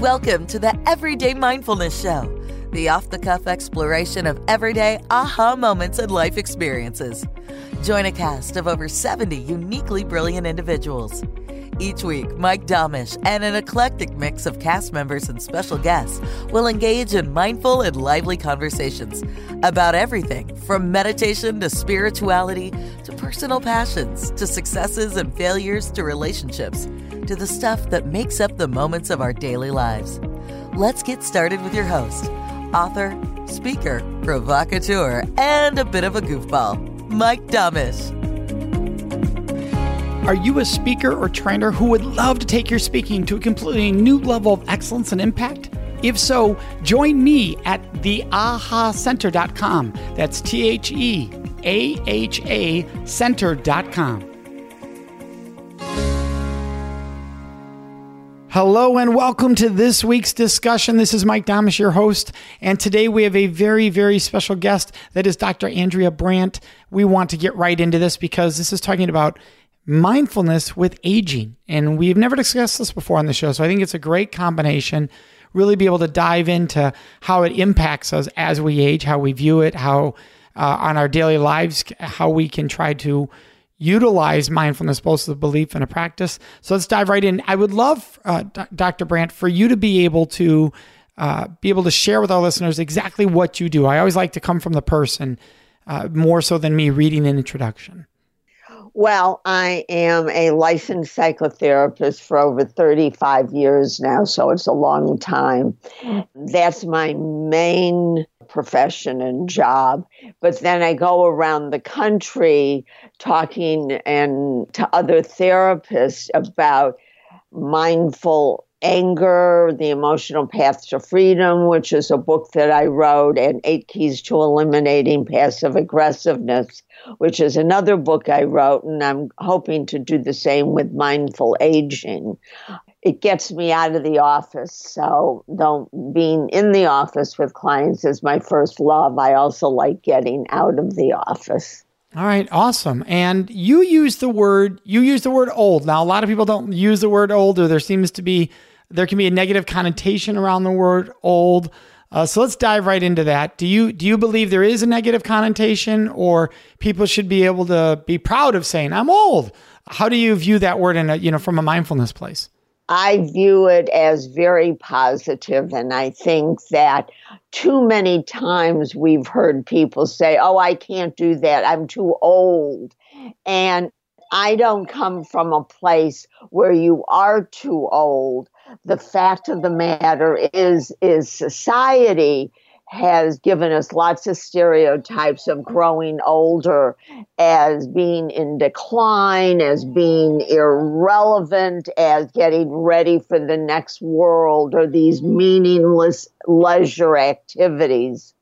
Welcome to the Everyday Mindfulness Show, the off the cuff exploration of everyday aha moments and life experiences. Join a cast of over 70 uniquely brilliant individuals. Each week, Mike Domitrz and an eclectic mix of cast members and special guests will engage in mindful and lively conversations about everything from meditation to spirituality to personal passions to successes and failures to relationships to the stuff that makes up the moments of our daily lives. Let's get started with your host, author, speaker, provocateur, and a bit of a goofball, Mike Domitrz. Are you a speaker or trainer who would love to take your speaking to a completely new level of excellence and impact? If so, join me at theahacenter.com. That's T H E A H A center.com. Hello and welcome to this week's discussion. This is Mike Domitrz, your host, and today we have a very, very special guest that is Dr. Andrea Brandt. We want to get right into this because this is talking about mindfulness with aging, and we've never discussed this before on the show, so I think it's a great combination. Really be able to dive into how it impacts us as we age, how we view it, how uh, on our daily lives, how we can try to utilize mindfulness both as a belief and a practice. So let's dive right in. I would love, uh, Dr. Brandt, for you to be able to uh, be able to share with our listeners exactly what you do. I always like to come from the person uh, more so than me reading an introduction. Well, I am a licensed psychotherapist for over 35 years now, so it's a long time. That's my main profession and job. But then I go around the country talking and to other therapists about mindful anger, the emotional path to freedom, which is a book that I wrote, and Eight Keys to Eliminating Passive Aggressiveness, which is another book I wrote, and I'm hoping to do the same with mindful aging it gets me out of the office. So, though being in the office with clients is my first love, I also like getting out of the office. All right, awesome. And you use the word you use the word old. Now, a lot of people don't use the word old, or there seems to be there can be a negative connotation around the word old. Uh, so let's dive right into that. Do you do you believe there is a negative connotation, or people should be able to be proud of saying I'm old? How do you view that word in a you know from a mindfulness place? I view it as very positive, and I think that too many times we've heard people say, Oh, I can't do that. I'm too old. And I don't come from a place where you are too old. The fact of the matter is, is society has given us lots of stereotypes of growing older as being in decline, as being irrelevant, as getting ready for the next world or these meaningless leisure activities.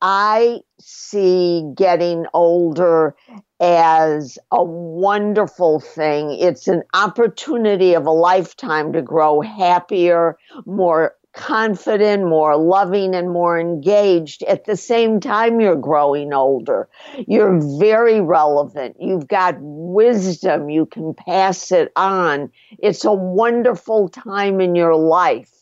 I see getting older as a wonderful thing. It's an opportunity of a lifetime to grow happier, more confident, more loving, and more engaged. At the same time, you're growing older. You're very relevant. You've got wisdom. You can pass it on. It's a wonderful time in your life.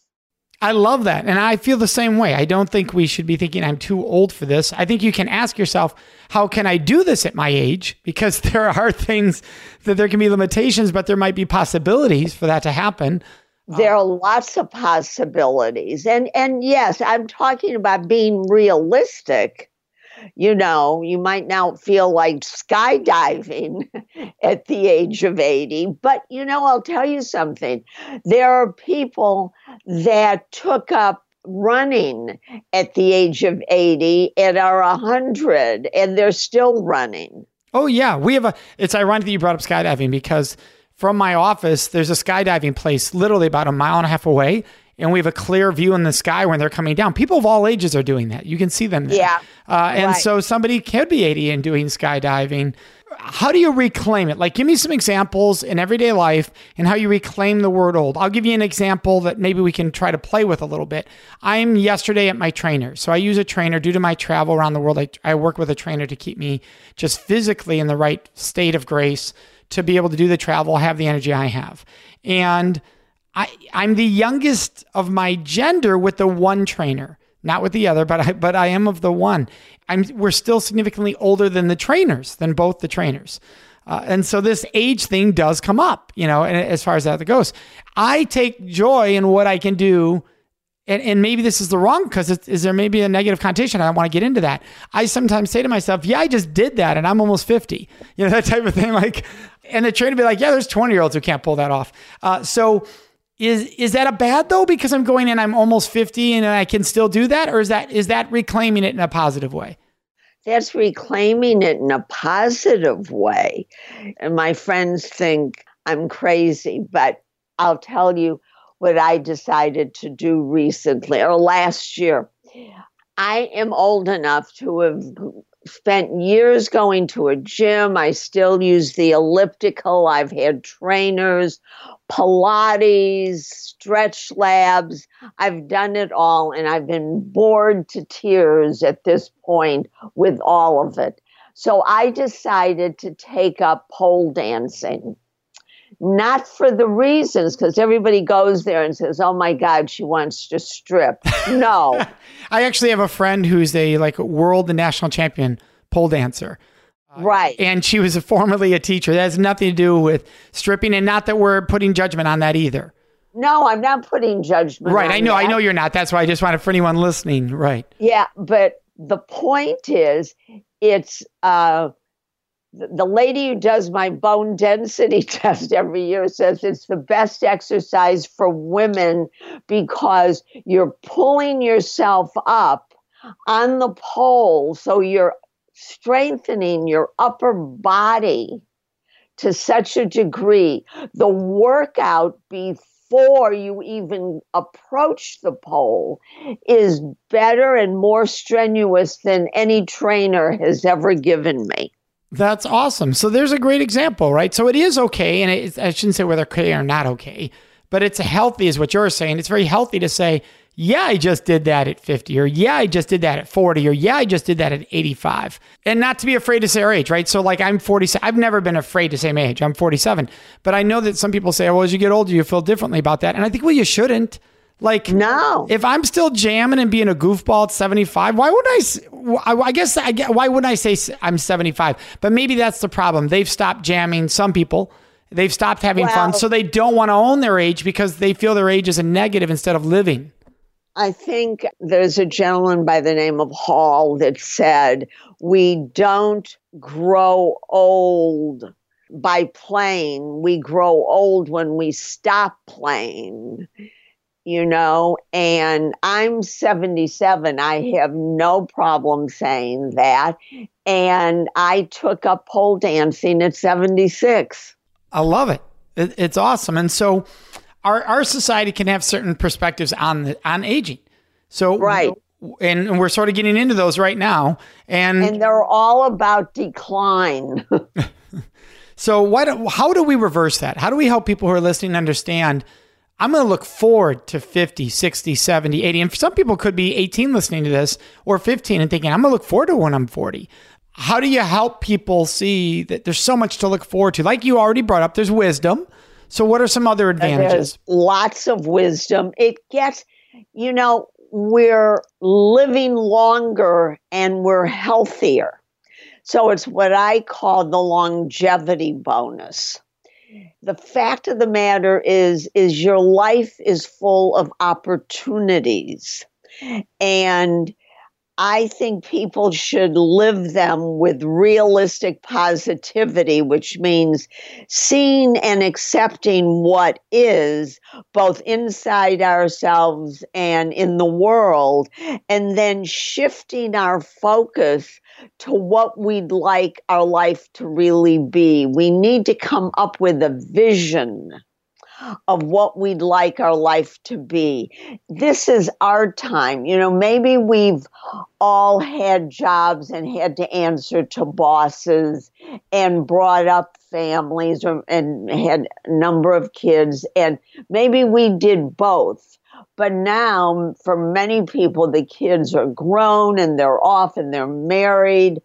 I love that. And I feel the same way. I don't think we should be thinking I'm too old for this. I think you can ask yourself, how can I do this at my age? Because there are things that there can be limitations, but there might be possibilities for that to happen there um, are lots of possibilities and and yes i'm talking about being realistic you know you might now feel like skydiving at the age of 80 but you know i'll tell you something there are people that took up running at the age of 80 and are 100 and they're still running oh yeah we have a it's ironic that you brought up skydiving because from my office, there's a skydiving place literally about a mile and a half away. And we have a clear view in the sky when they're coming down. People of all ages are doing that. You can see them there. Yeah. Uh, and Right. so somebody could be 80 and doing skydiving. How do you reclaim it? Like, give me some examples in everyday life and how you reclaim the word old. I'll give you an example that maybe we can try to play with a little bit. I'm yesterday at my trainer. So I use a trainer due to my travel around the world. I, I work with a trainer to keep me just physically in the right state of grace to be able to do the travel, have the energy I have. And I, I'm the youngest of my gender with the one trainer, not with the other, but I, but I am of the one. I'm, we're still significantly older than the trainers, than both the trainers. Uh, and so this age thing does come up, you know, as far as that goes. I take joy in what I can do. And, and maybe this is the wrong because is there maybe a negative connotation? I don't want to get into that. I sometimes say to myself, yeah, I just did that and I'm almost 50. You know, that type of thing. Like, and the trainer be like, yeah, there's 20 year olds who can't pull that off. Uh, so is is that a bad though? Because I'm going in, I'm almost 50 and I can still do that? Or is that is that reclaiming it in a positive way? That's reclaiming it in a positive way. And my friends think I'm crazy, but I'll tell you what I decided to do recently or last year. I am old enough to have spent years going to a gym. I still use the elliptical. I've had trainers, Pilates, stretch labs. I've done it all and I've been bored to tears at this point with all of it. So I decided to take up pole dancing. Not for the reasons, because everybody goes there and says, "Oh my God, she wants to strip." No, I actually have a friend who's a like world and national champion pole dancer. right. And she was formerly a teacher. That has nothing to do with stripping, and not that we're putting judgment on that either. No, I'm not putting judgment. Right. I know. I know you're not. That's why I just wanted for anyone listening. Right. Yeah, but the point is, it's uh, the lady who does my bone density test every year says it's the best exercise for women because you're pulling yourself up on the pole, so you're strengthening your upper body to such a degree. The workout before you even approach the pole is better and more strenuous than any trainer has ever given me. That's awesome. So there's a great example, right? So it is okay, and it, I shouldn't say whether okay or not okay, but it's healthy, is what you're saying. It's very healthy to say, yeah, I just did that at 50, or yeah, I just did that at 40, or yeah, I just did that at 85. And not to be afraid to say our age, right? So, like, I'm 47. I've never been afraid to say my age. I'm 47. But I know that some people say, well, as you get older, you feel differently about that. And I think, well, you shouldn't. Like, No. if I'm still jamming and being a goofball at 75, why would I? I guess I get why wouldn't I say I'm 75? But maybe that's the problem. They've stopped jamming. Some people they've stopped having fun, so they don't want to own their age because they feel their age is a negative instead of living. I think there's a gentleman by the name of Hall that said, We don't grow old by playing, we grow old when we stop playing. You know, and I'm 77. I have no problem saying that. And I took up pole dancing at 76. I love it. it it's awesome. And so our our society can have certain perspectives on the on aging. So Right. and, and we're sort of getting into those right now. And, And they're all about decline. so why do, how do we reverse that? How do we help people who are listening understand I'm going to look forward to 50, 60, 70, 80. And some people could be 18 listening to this or 15 and thinking, I'm going to look forward to when I'm 40. How do you help people see that there's so much to look forward to? Like you already brought up, there's wisdom. So what are some other advantages? There's lots of wisdom. It gets, you know, we're living longer and we're healthier. So it's what I call the longevity bonus. The fact of the matter is is your life is full of opportunities. And I think people should live them with realistic positivity, which means seeing and accepting what is, both inside ourselves and in the world, and then shifting our focus to what we'd like our life to really be. We need to come up with a vision of what we'd like our life to be. This is our time. You know, maybe we've all had jobs and had to answer to bosses and brought up families and had a number of kids, and maybe we did both. But now, for many people, the kids are grown and they're off and they're married.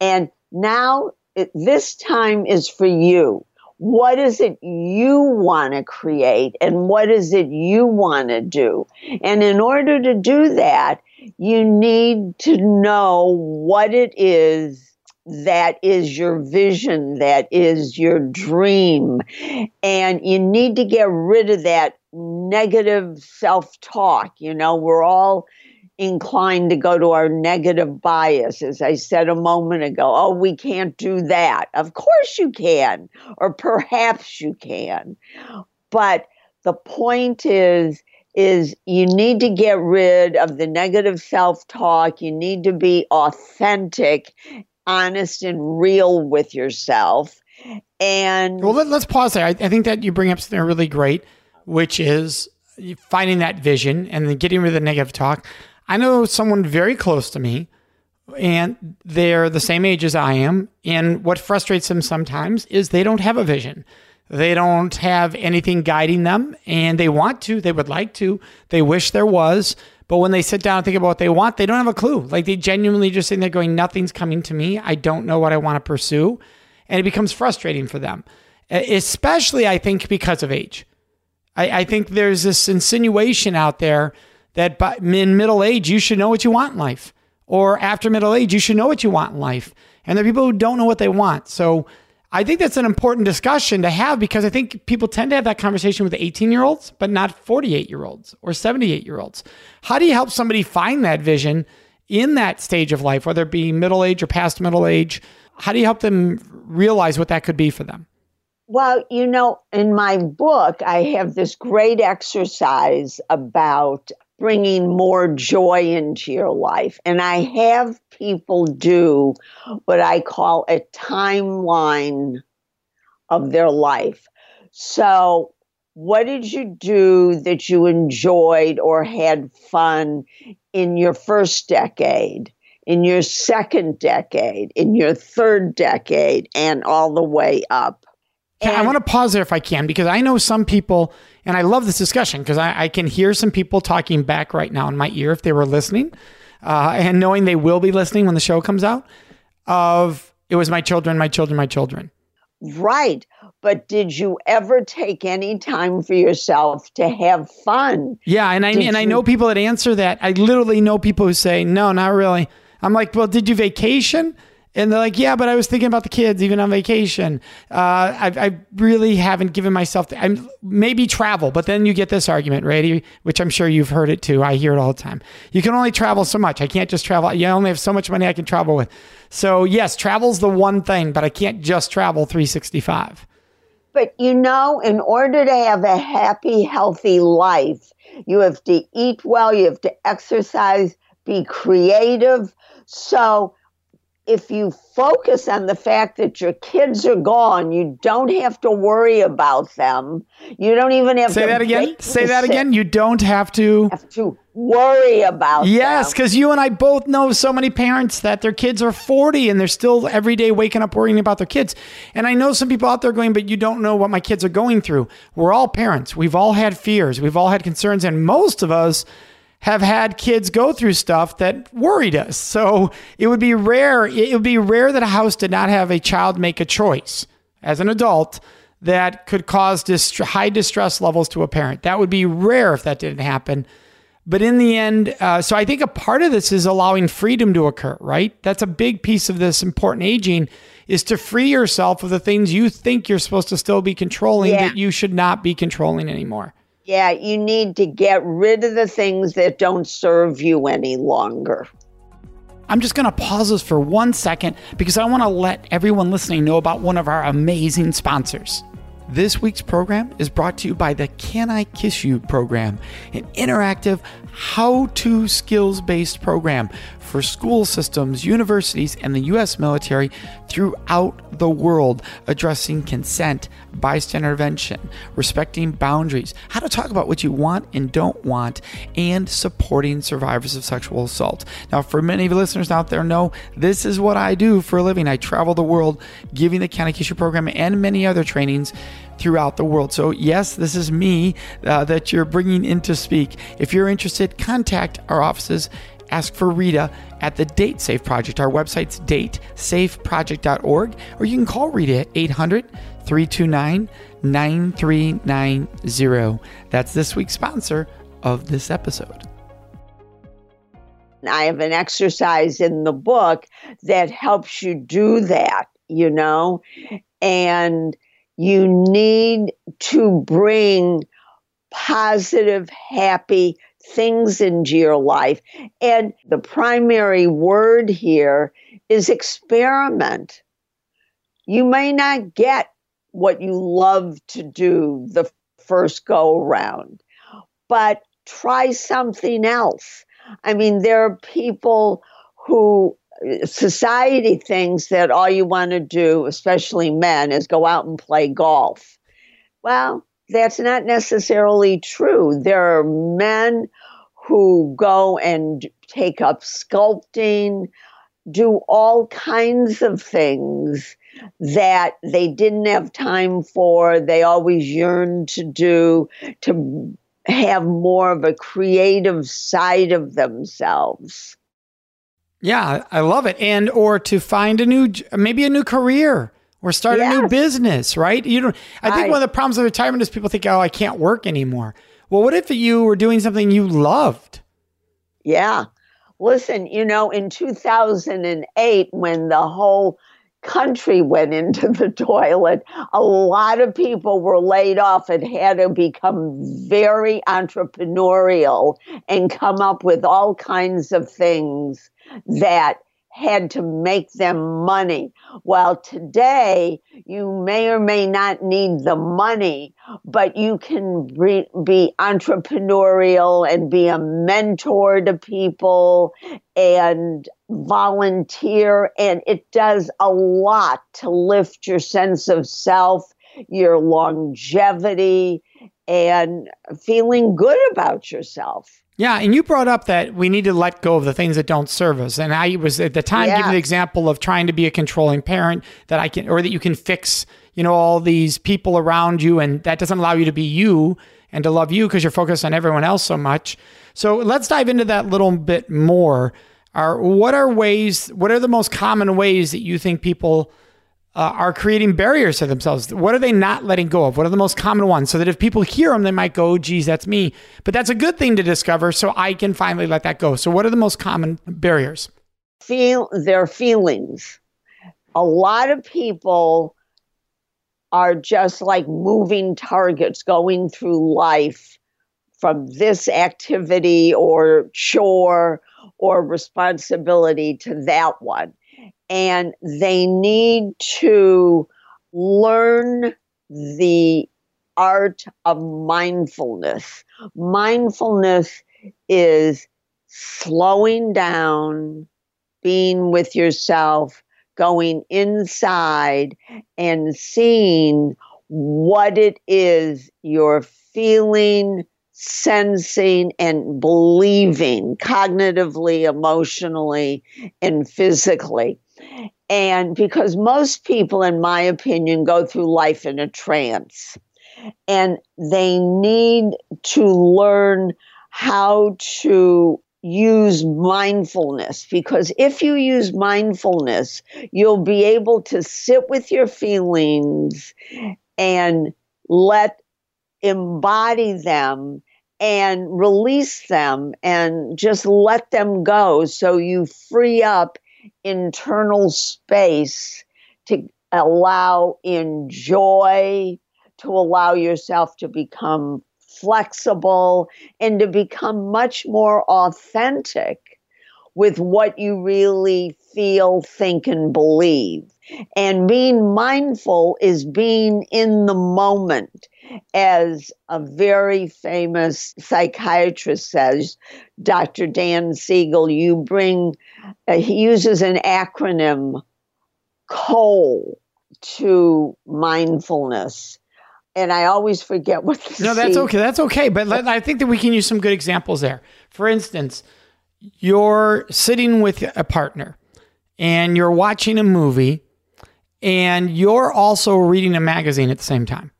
And now, it, this time is for you what is it you want to create and what is it you want to do? And in order to do that, you need to know what it is that is your vision, that is your dream. And you need to get rid of that negative self talk. You know, we're all inclined to go to our negative bias. As I said a moment ago, oh, we can't do that. Of course you can, or perhaps you can. But the point is, is you need to get rid of the negative self-talk. You need to be authentic, honest, and real with yourself. And well, let, us pause there. I, I think that you bring up something really great, which is finding that vision and then getting rid of the negative talk. I know someone very close to me, and they're the same age as I am. And what frustrates them sometimes is they don't have a vision. They don't have anything guiding them, and they want to, they would like to, they wish there was. But when they sit down and think about what they want, they don't have a clue. Like they genuinely just sitting there going, Nothing's coming to me. I don't know what I want to pursue. And it becomes frustrating for them, especially, I think, because of age. I, I think there's this insinuation out there that by, in middle age, you should know what you want in life. Or after middle age, you should know what you want in life. And there are people who don't know what they want. So I think that's an important discussion to have because I think people tend to have that conversation with 18 year olds, but not 48 year olds or 78 year olds. How do you help somebody find that vision in that stage of life, whether it be middle age or past middle age? How do you help them realize what that could be for them? Well, you know, in my book, I have this great exercise about bringing more joy into your life. And I have people do what I call a timeline of their life. So, what did you do that you enjoyed or had fun in your first decade, in your second decade, in your third decade, and all the way up? And I want to pause there if I can, because I know some people, and I love this discussion because I, I, can hear some people talking back right now in my ear if they were listening, uh, and knowing they will be listening when the show comes out. Of it was my children, my children, my children. Right. But did you ever take any time for yourself to have fun? Yeah, and I did and you- I know people that answer that. I literally know people who say, "No, not really." I'm like, "Well, did you vacation?" And they're like, yeah, but I was thinking about the kids even on vacation. Uh, I, I really haven't given myself, to, I'm maybe travel, but then you get this argument, right? Which I'm sure you've heard it too. I hear it all the time. You can only travel so much. I can't just travel. You only have so much money I can travel with. So yes, travel's the one thing, but I can't just travel 365. But you know, in order to have a happy, healthy life, you have to eat well, you have to exercise, be creative. So if you focus on the fact that your kids are gone, you don't have to worry about them. You don't even have say to that again. Say that again. You don't have to have to worry about. Yes, because you and I both know so many parents that their kids are forty and they're still every day waking up worrying about their kids. And I know some people out there going, "But you don't know what my kids are going through." We're all parents. We've all had fears. We've all had concerns, and most of us have had kids go through stuff that worried us. So it would be rare. It would be rare that a house did not have a child make a choice as an adult that could cause dist- high distress levels to a parent. That would be rare if that didn't happen. But in the end, uh, so I think a part of this is allowing freedom to occur, right? That's a big piece of this important aging is to free yourself of the things you think you're supposed to still be controlling yeah. that you should not be controlling anymore. Yeah, you need to get rid of the things that don't serve you any longer. I'm just going to pause this for one second because I want to let everyone listening know about one of our amazing sponsors. This week's program is brought to you by the Can I Kiss You program, an interactive how to skills based program for school systems, universities, and the U.S. military throughout the world, addressing consent, bystander intervention, respecting boundaries, how to talk about what you want and don't want, and supporting survivors of sexual assault. Now, for many of you listeners out there, know this is what I do for a living. I travel the world giving the Kiss You program and many other trainings throughout the world. So, yes, this is me uh, that you're bringing in to speak. If you're interested, contact our offices ask for Rita at the Date Safe Project. Our website's datesafeproject.org, or you can call Rita at 800 329 9390. That's this week's sponsor of this episode. I have an exercise in the book that helps you do that, you know, and you need to bring positive, happy things into your life. And the primary word here is experiment. You may not get what you love to do the first go around, but try something else. I mean, there are people who society thinks that all you want to do, especially men, is go out and play golf. Well, that's not necessarily true. There are men who go and take up sculpting, do all kinds of things that they didn't have time for, they always yearned to do, to have more of a creative side of themselves. Yeah, I love it. And or to find a new maybe a new career or start yes. a new business, right? You don't I think I, one of the problems of retirement is people think, "Oh, I can't work anymore." Well, what if you were doing something you loved? Yeah. Listen, you know, in 2008 when the whole country went into the toilet, a lot of people were laid off and had to become very entrepreneurial and come up with all kinds of things that had to make them money. While today, you may or may not need the money, but you can be, be entrepreneurial and be a mentor to people and volunteer. And it does a lot to lift your sense of self, your longevity, and feeling good about yourself. Yeah, and you brought up that we need to let go of the things that don't serve us. And I was at the time giving the example of trying to be a controlling parent that I can or that you can fix, you know, all these people around you and that doesn't allow you to be you and to love you because you're focused on everyone else so much. So let's dive into that a little bit more. Are what are ways what are the most common ways that you think people uh, are creating barriers to themselves. What are they not letting go of? What are the most common ones? So that if people hear them, they might go, geez, that's me. But that's a good thing to discover so I can finally let that go. So, what are the most common barriers? Feel their feelings. A lot of people are just like moving targets going through life from this activity or chore or responsibility to that one and they need to learn the art of mindfulness. Mindfulness is slowing down, being with yourself, going inside, and seeing what it is you're feeling, sensing, and believing cognitively, emotionally, and physically. And because most people, in my opinion, go through life in a trance. And they need to learn how to use mindfulness. Because if you use mindfulness, you'll be able to sit with your feelings and let embody them and release them and just let them go. So you free up internal space to allow in joy, to allow yourself to become flexible and to become much more authentic with what you really feel, think, and believe. And being mindful is being in the moment. As a very famous psychiatrist says, Dr. Dan Siegel, you bring, uh, he uses an acronym, COAL, to mindfulness. And I always forget what the No, that's okay. That's okay. But let, I think that we can use some good examples there. For instance, you're sitting with a partner and you're watching a movie and you're also reading a magazine at the same time.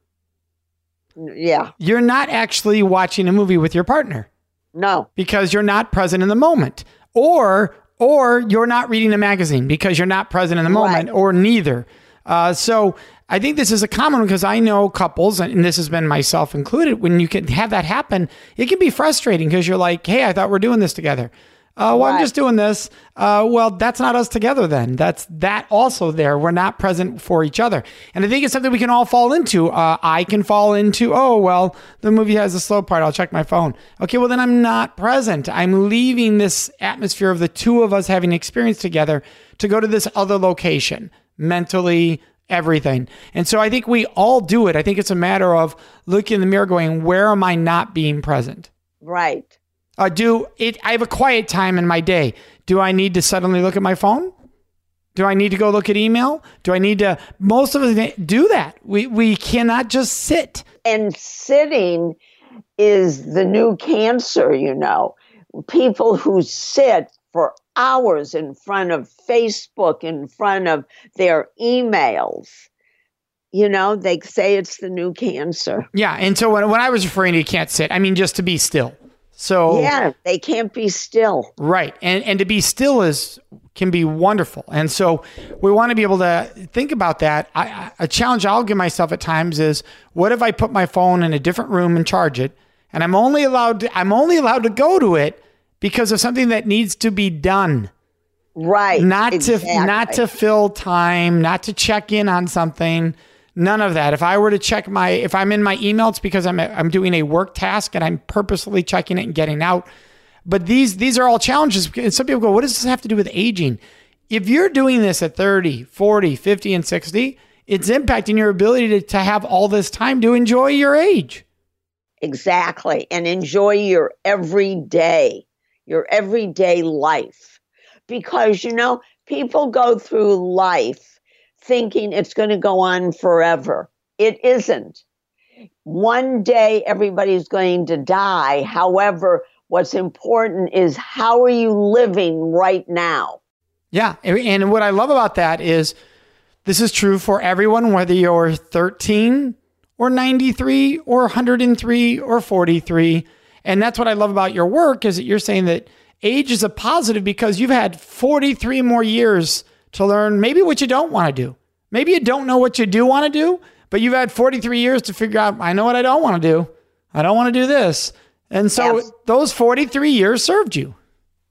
Yeah, You're not actually watching a movie with your partner no, because you're not present in the moment. Or or you're not reading a magazine because you're not present in the moment Right. or neither. Uh, so I think this is a common one because I know couples, and this has been myself included, when you can have that happen, it can be frustrating because you're like, hey, I thought we're doing this together. Uh, well, I'm just doing this. Uh, well, that's not us together then. That's that also there. We're not present for each other. And I think it's something we can all fall into. Uh, I can fall into, oh, well, the movie has a slow part. I'll check my phone. Okay, well, then I'm not present. I'm leaving this atmosphere of the two of us having experience together to go to this other location mentally, everything. And so I think we all do it. I think it's a matter of looking in the mirror going, where am I not being present? right. Uh, do it? I have a quiet time in my day. Do I need to suddenly look at my phone? Do I need to go look at email? Do I need to? Most of us do that. We we cannot just sit. And sitting is the new cancer, you know. People who sit for hours in front of Facebook, in front of their emails, you know, they say it's the new cancer. Yeah. And so when when I was referring to you can't sit, I mean just to be still. So Yeah, they can't be still. Right. And and to be still is can be wonderful. And so we want to be able to think about that. I, a challenge I'll give myself at times is what if I put my phone in a different room and charge it and I'm only allowed to, I'm only allowed to go to it because of something that needs to be done. Right. Not exactly. to not to fill time, not to check in on something. None of that. If I were to check my if I'm in my email, it's because I'm I'm doing a work task and I'm purposefully checking it and getting out. But these these are all challenges. And some people go, what does this have to do with aging? If you're doing this at 30, 40, 50, and 60, it's impacting your ability to, to have all this time to enjoy your age. Exactly. And enjoy your everyday, your everyday life. Because, you know, people go through life thinking it's going to go on forever. It isn't. One day everybody's going to die. However, what's important is how are you living right now? Yeah. And what I love about that is this is true for everyone, whether you're 13 or 93 or 103 or 43. And that's what I love about your work is that you're saying that age is a positive because you've had 43 more years to learn maybe what you don't want to do. Maybe you don't know what you do want to do, but you've had 43 years to figure out, I know what I don't want to do. I don't want to do this. And so Yes. those 43 years served you.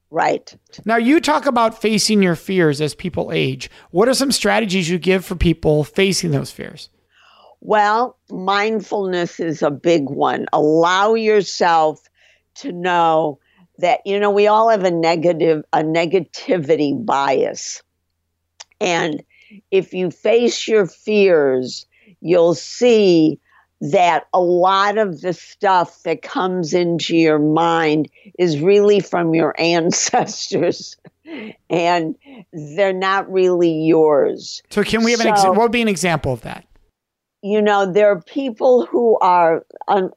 Right. Now, you talk about facing your fears as people age. What are some strategies you give for people facing those fears? Well, mindfulness is a big one. Allow yourself to know that you know we all have a negative a negativity bias. And if you face your fears, you'll see that a lot of the stuff that comes into your mind is really from your ancestors and they're not really yours. So, can we have an example? What would be an example of that? you know, there are people who are, un-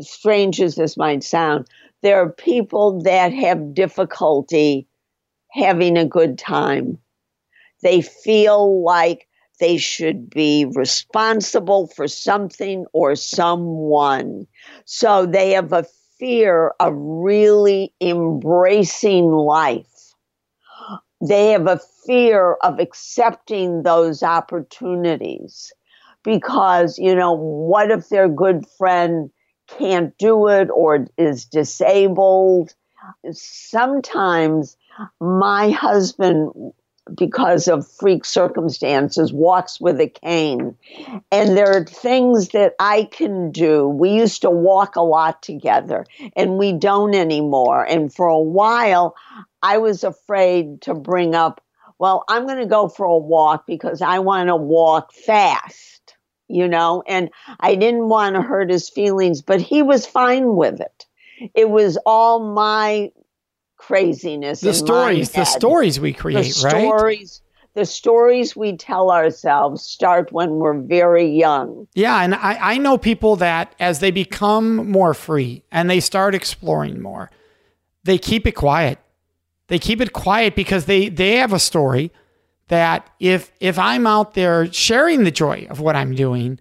strange as this might sound, there are people that have difficulty having a good time. They feel like they should be responsible for something or someone. So they have a fear of really embracing life. They have a fear of accepting those opportunities because you know what if their good friend can't do it or is disabled sometimes my husband because of freak circumstances, walks with a cane. And there are things that I can do. We used to walk a lot together, and we don't anymore. And for a while, I was afraid to bring up, well, I'm going to go for a walk because I want to walk fast, you know, and I didn't want to hurt his feelings, but he was fine with it. It was all my craziness. The stories, the stories we create, the right? Stories, the stories we tell ourselves start when we're very young. Yeah, and I, I know people that as they become more free and they start exploring more, they keep it quiet. They keep it quiet because they they have a story that if if I'm out there sharing the joy of what I'm doing,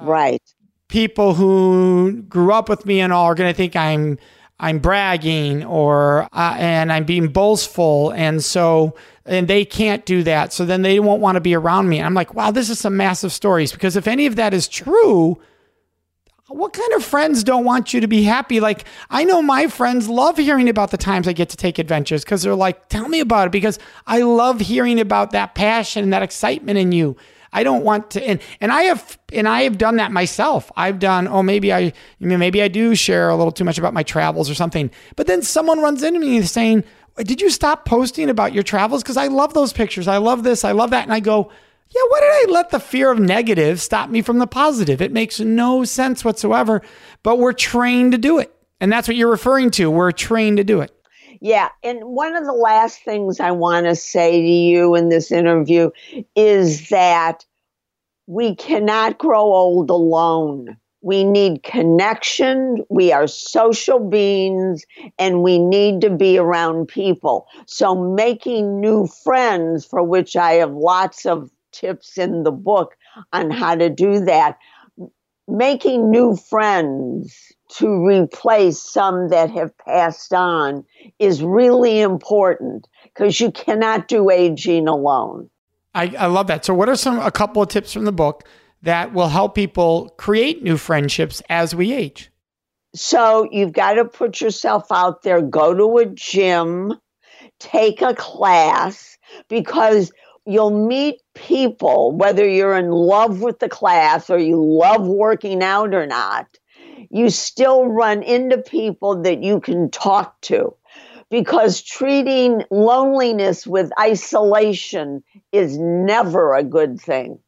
right. Uh, people who grew up with me and all are going to think I'm I'm bragging or uh, and I'm being boastful and so and they can't do that so then they won't want to be around me. I'm like, wow, this is some massive stories because if any of that is true, what kind of friends don't want you to be happy? Like, I know my friends love hearing about the times I get to take adventures because they're like, tell me about it because I love hearing about that passion and that excitement in you. I don't want to and and I have and I have done that myself. I've done oh maybe I maybe I do share a little too much about my travels or something. But then someone runs into me saying, "Did you stop posting about your travels because I love those pictures. I love this. I love that." And I go, "Yeah, why did I let the fear of negative stop me from the positive? It makes no sense whatsoever, but we're trained to do it." And that's what you're referring to. We're trained to do it. Yeah. And one of the last things I want to say to you in this interview is that we cannot grow old alone. We need connection. We are social beings and we need to be around people. So, making new friends, for which I have lots of tips in the book on how to do that, making new friends to replace some that have passed on is really important because you cannot do aging alone. I, I love that. So, what are some a couple of tips from the book that will help people create new friendships as we age? So, you've got to put yourself out there, go to a gym, take a class, because you'll meet people, whether you're in love with the class or you love working out or not, you still run into people that you can talk to because treating loneliness with isolation is never a good thing.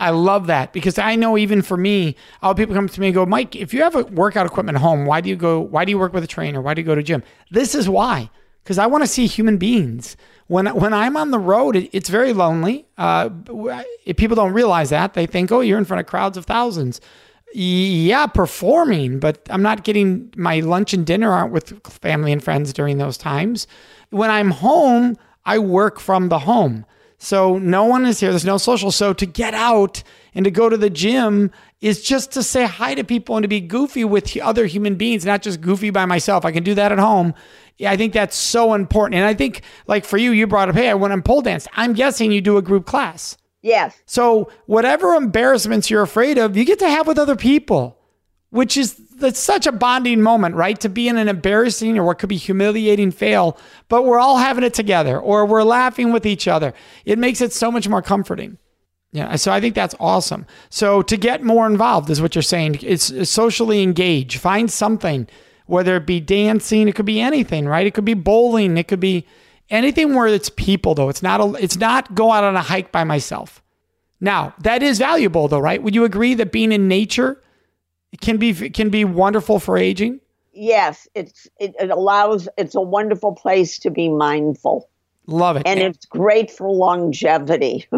I love that because I know even for me, all people come to me and go, Mike, if you have a workout equipment at home, why do you go? Why do you work with a trainer? Why do you go to gym? This is why, because I want to see human beings. When when I'm on the road, it, it's very lonely. Uh, if people don't realize that, they think, oh, you're in front of crowds of thousands yeah, performing, but I'm not getting my lunch and dinner aren't with family and friends during those times. When I'm home, I work from the home. So no one is here. There's no social. So to get out and to go to the gym is just to say hi to people and to be goofy with other human beings, not just goofy by myself. I can do that at home. Yeah, I think that's so important. And I think, like for you, you brought up, hey, I went on pole dance. I'm guessing you do a group class. Yes. So whatever embarrassments you're afraid of, you get to have with other people, which is that's such a bonding moment, right? To be in an embarrassing or what could be humiliating fail, but we're all having it together or we're laughing with each other. It makes it so much more comforting. Yeah, so I think that's awesome. So to get more involved is what you're saying. It's socially engaged. Find something, whether it be dancing, it could be anything, right? It could be bowling, it could be anything where it's people though it's not a, it's not go out on a hike by myself. Now that is valuable though right? Would you agree that being in nature can be can be wonderful for aging? Yes it's it, it allows it's a wonderful place to be mindful. Love it. And it's great for longevity.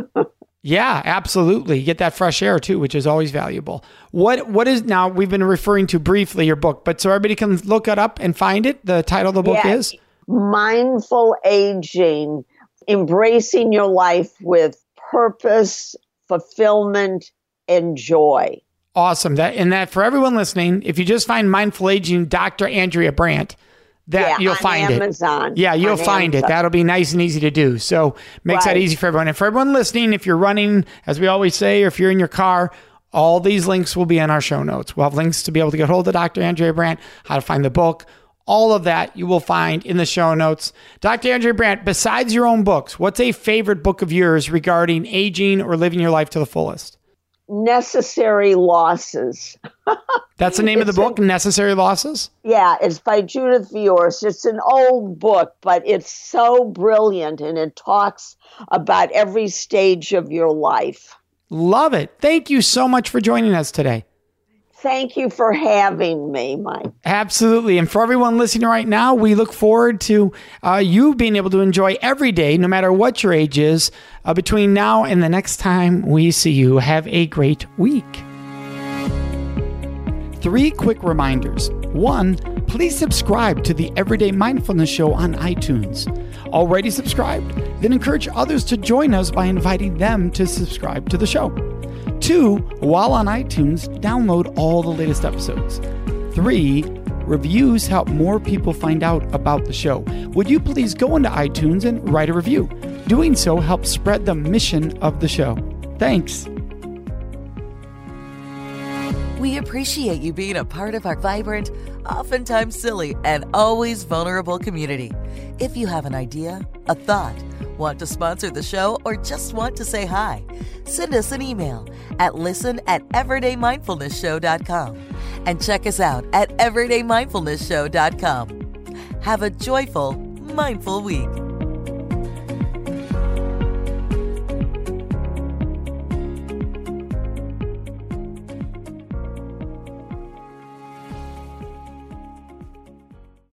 Yeah absolutely. You get that fresh air too which is always valuable. What what is now we've been referring to briefly your book but so everybody can look it up and find it the title of the book is mindful aging, embracing your life with purpose, fulfillment, and joy. Awesome. That and that for everyone listening, if you just find mindful aging, Dr. Andrea Brandt, that yeah, you'll find Amazon. it. Yeah, you'll find Amazon. it. That'll be nice and easy to do. So makes right. that easy for everyone. And for everyone listening, if you're running, as we always say, or if you're in your car, all these links will be in our show notes. We'll have links to be able to get hold of Dr. Andrea Brandt, how to find the book, All of that you will find in the show notes. Dr. Andrea Brandt, besides your own books, what's a favorite book of yours regarding aging or living your life to the fullest? Necessary Losses. That's the name of the book, a, Necessary Losses? Yeah, it's by Judith Viorst. It's an old book, but it's so brilliant and it talks about every stage of your life. Love it. Thank you so much for joining us today. Thank you for having me, Mike. Absolutely. And for everyone listening right now, we look forward to uh, you being able to enjoy every day, no matter what your age is, uh, between now and the next time we see you. Have a great week. Three quick reminders. One, please subscribe to the Everyday Mindfulness Show on iTunes. Already subscribed? Then encourage others to join us by inviting them to subscribe to the show. Two, while on iTunes, download all the latest episodes. Three, reviews help more people find out about the show. Would you please go into iTunes and write a review? Doing so helps spread the mission of the show. Thanks. We appreciate you being a part of our vibrant, oftentimes silly, and always vulnerable community. If you have an idea, a thought, Want to sponsor the show or just want to say hi? Send us an email at listen at everydaymindfulnessshow.com and check us out at everydaymindfulnessshow.com. Have a joyful, mindful week.